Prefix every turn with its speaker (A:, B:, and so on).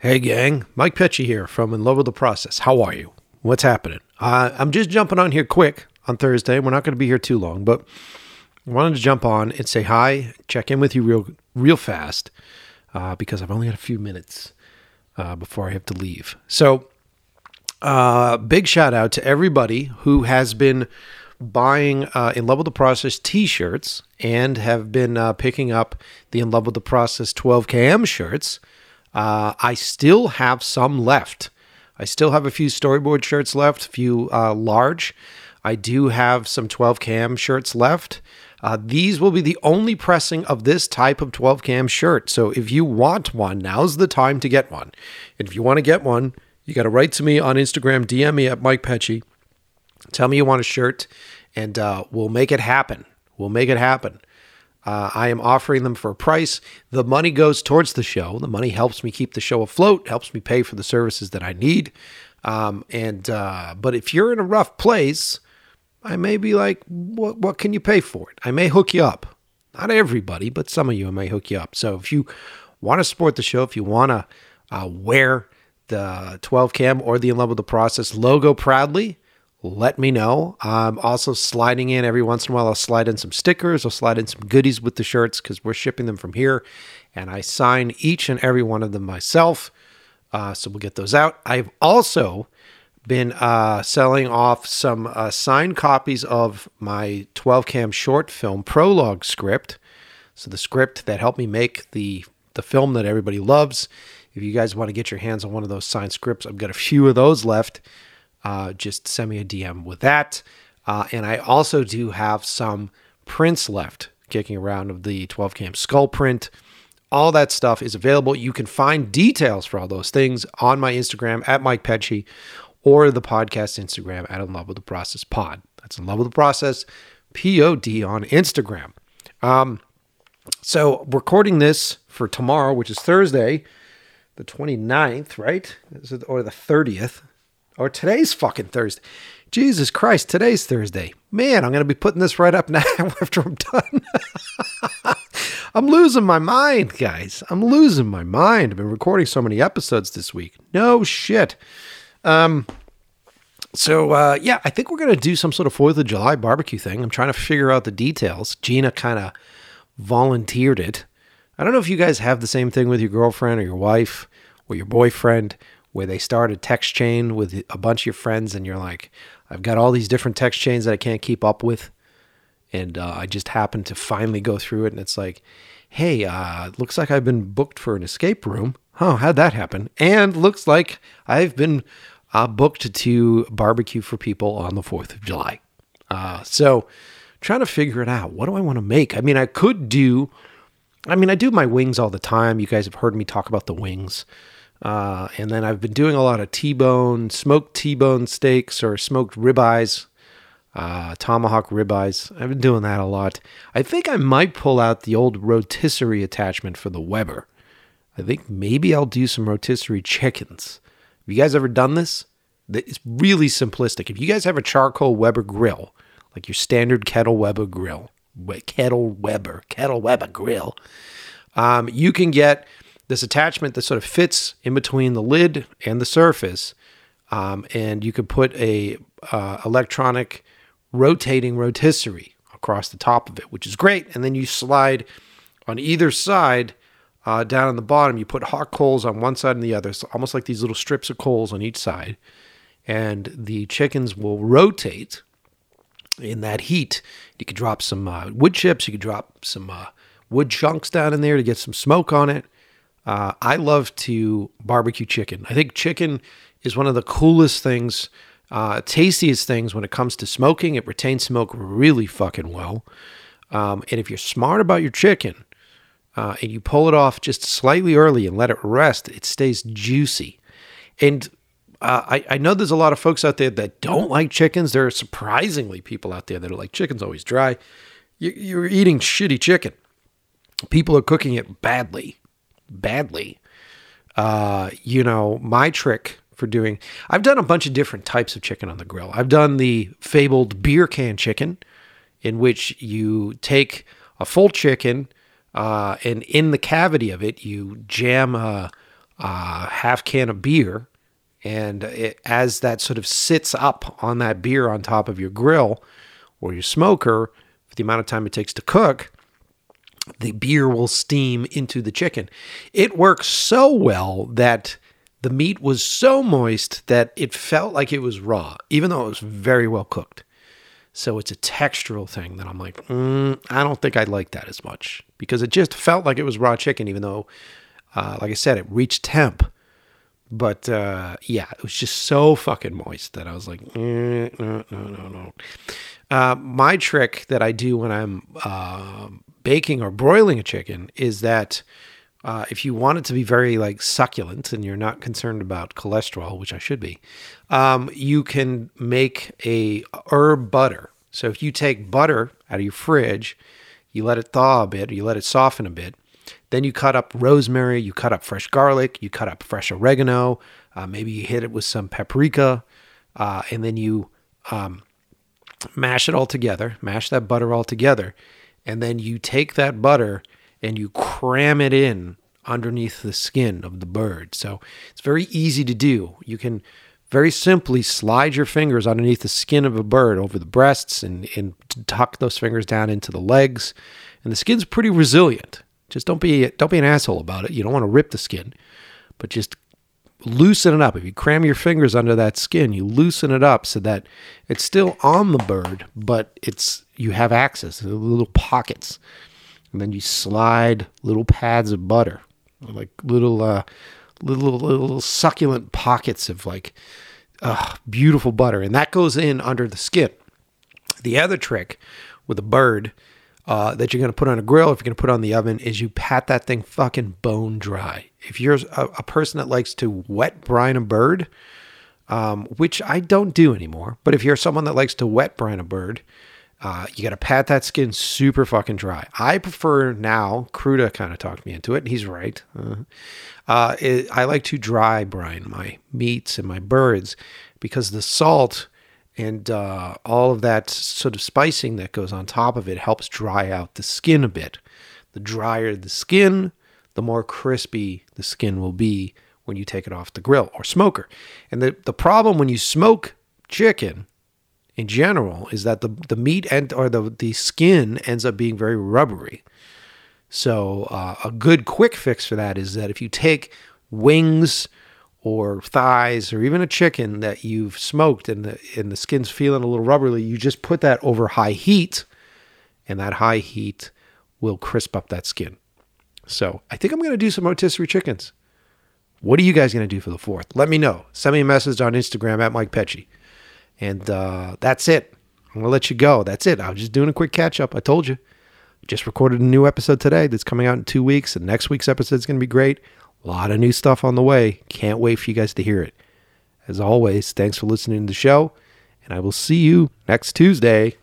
A: Hey, gang. Mike Pecci here from In Love with the Process. How are you? What's happening? Uh, I'm just jumping on here quick on Thursday. We're not going to be here too long, but I wanted to jump on and say hi, check in with you real, real fast uh, because I've only got a few minutes uh, before I have to leave. So, uh, big shout out to everybody who has been buying uh, In Love with the Process t shirts and have been uh, picking up the In Love with the Process 12KM shirts. Uh, I still have some left. I still have a few storyboard shirts left, a few uh, large. I do have some 12 cam shirts left. Uh, these will be the only pressing of this type of 12 cam shirt. So if you want one, now's the time to get one. And if you want to get one, you got to write to me on Instagram, DM me at Mike Pecci. Tell me you want a shirt, and uh, we'll make it happen. We'll make it happen. Uh, I am offering them for a price. The money goes towards the show. The money helps me keep the show afloat, helps me pay for the services that I need. Um, and uh, but if you're in a rough place, I may be like, what, what can you pay for it? I may hook you up. Not everybody, but some of you I may hook you up. So if you want to support the show, if you want to uh, wear the 12 cam or the In Love with the Process logo proudly, let me know. I'm also sliding in every once in a while. I'll slide in some stickers. I'll slide in some goodies with the shirts because we're shipping them from here. And I sign each and every one of them myself. Uh, so we'll get those out. I've also been uh, selling off some uh, signed copies of my 12 cam short film prologue script. So the script that helped me make the the film that everybody loves. If you guys want to get your hands on one of those signed scripts, I've got a few of those left uh, just send me a DM with that. Uh, and I also do have some prints left kicking around of the 12 cam skull print. All that stuff is available. You can find details for all those things on my Instagram at Mike Pecci or the podcast Instagram at In Love with the Process Pod. That's In Love with the Process P O D on Instagram. Um, so, recording this for tomorrow, which is Thursday, the 29th, right? Or the 30th or today's fucking Thursday. Jesus Christ, today's Thursday. Man, I'm going to be putting this right up now after I'm done. I'm losing my mind, guys. I'm losing my mind. I've been recording so many episodes this week. No shit. Um, so uh, yeah, I think we're gonna do some sort of Fourth of July barbecue thing. I'm trying to figure out the details. Gina kind of volunteered it. I don't know if you guys have the same thing with your girlfriend or your wife or your boyfriend, where they start a text chain with a bunch of your friends and you're like, I've got all these different text chains that I can't keep up with. And uh, I just happened to finally go through it and it's like, hey, uh, looks like I've been booked for an escape room. Oh, how'd that happen? And looks like I've been uh, booked to barbecue for people on the 4th of July. Uh, so trying to figure it out. What do I want to make? I mean, I could do, I mean, I do my wings all the time. You guys have heard me talk about the wings. Uh, and then I've been doing a lot of T-bone, smoked T-bone steaks or smoked ribeyes, uh, tomahawk ribeyes. I've been doing that a lot. I think I might pull out the old rotisserie attachment for the Weber. I think maybe I'll do some rotisserie chickens. Have you guys ever done this? It's really simplistic. If you guys have a charcoal Weber grill, like your standard kettle Weber grill, kettle Weber, kettle Weber grill, um, you can get this attachment that sort of fits in between the lid and the surface. Um, and you could put a uh, electronic rotating rotisserie across the top of it, which is great. And then you slide on either side uh, down on the bottom. You put hot coals on one side and the other, so almost like these little strips of coals on each side. And the chickens will rotate in that heat. You could drop some uh, wood chips. You could drop some uh, wood chunks down in there to get some smoke on it. Uh, I love to barbecue chicken. I think chicken is one of the coolest things, uh, tastiest things when it comes to smoking. It retains smoke really fucking well. Um, and if you're smart about your chicken uh, and you pull it off just slightly early and let it rest, it stays juicy. And uh, I, I know there's a lot of folks out there that don't like chickens. There are surprisingly people out there that are like, chicken's always dry. You're eating shitty chicken. People are cooking it badly badly. Uh, you know, my trick for doing, I've done a bunch of different types of chicken on the grill. I've done the fabled beer can chicken, in which you take a full chicken uh, and in the cavity of it, you jam a, uh, half can of beer, and it, as that sort of sits up on that beer on top of your grill or your smoker, for the amount of time it takes to cook, the beer will steam into the chicken. It works so well that the meat was so moist that it felt like it was raw, even though it was very well cooked. So it's a textural thing that I'm like, mm, I don't think I'd like that as much because it just felt like it was raw chicken, even though, uh, like I said, it reached temp. But uh, yeah, it was just so fucking moist that I was like, mm, no, no, no, no. Uh, my trick that I do when I'm uh, baking or broiling a chicken is that uh, if you want it to be very like succulent and you're not concerned about cholesterol, which I should be, um, you can make a herb butter. So if you take butter out of your fridge, you let it thaw a bit, you let it soften a bit, then you cut up rosemary, you cut up fresh garlic, you cut up fresh oregano, uh, maybe you hit it with some paprika, uh, and then you um, mash it all together, mash that butter all together, and then you take that butter and you cram it in underneath the skin of the bird. So it's very easy to do. You can very simply slide your fingers underneath the skin of a bird over the breasts and, and tuck those fingers down into the legs. And the skin's pretty resilient. Just don't be don't be an asshole about it. You don't want to rip the skin, but just loosen it up. If you cram your fingers under that skin, you loosen it up so that it's still on the bird, but it's you have access to little pockets. And then you slide little pads of butter, like little uh, little little succulent pockets of like uh, beautiful butter, and that goes in under the skin. The other trick with a bird uh, that you're going to put on a grill, if you're going to put on the oven, is you pat that thing fucking bone dry. If you're a, a person that likes to wet brine a bird, um, which I don't do anymore, but if you're someone that likes to wet brine a bird, uh, you got to pat that skin super fucking dry. I prefer now, Kruda kind of talked me into it, and he's right. Uh, uh, it, I like to dry brine my meats and my birds because the salt and uh, all of that sort of spicing that goes on top of it helps dry out the skin a bit. The drier the skin, the more crispy the skin will be when you take it off the grill or smoker. And the, the problem when you smoke chicken in general is that the, the meat and or the, the skin ends up being very rubbery. So uh, a good quick fix for that is that if you take wings or thighs or even a chicken that you've smoked and the and the skin's feeling a little rubbery, you just put that over high heat, and that high heat will crisp up that skin. So I think I'm going to do some rotisserie chickens. What are you guys going to do for the fourth? Let me know. Send me a message on Instagram at Mike Pecci. And uh, that's it. I'm going to let you go. That's it. I was just doing a quick catch up. I told you. Just recorded a new episode today that's coming out in two weeks. And next week's episode is going to be great. A lot of new stuff on the way. Can't wait for you guys to hear it. As always, thanks for listening to the show, and I will see you next Tuesday.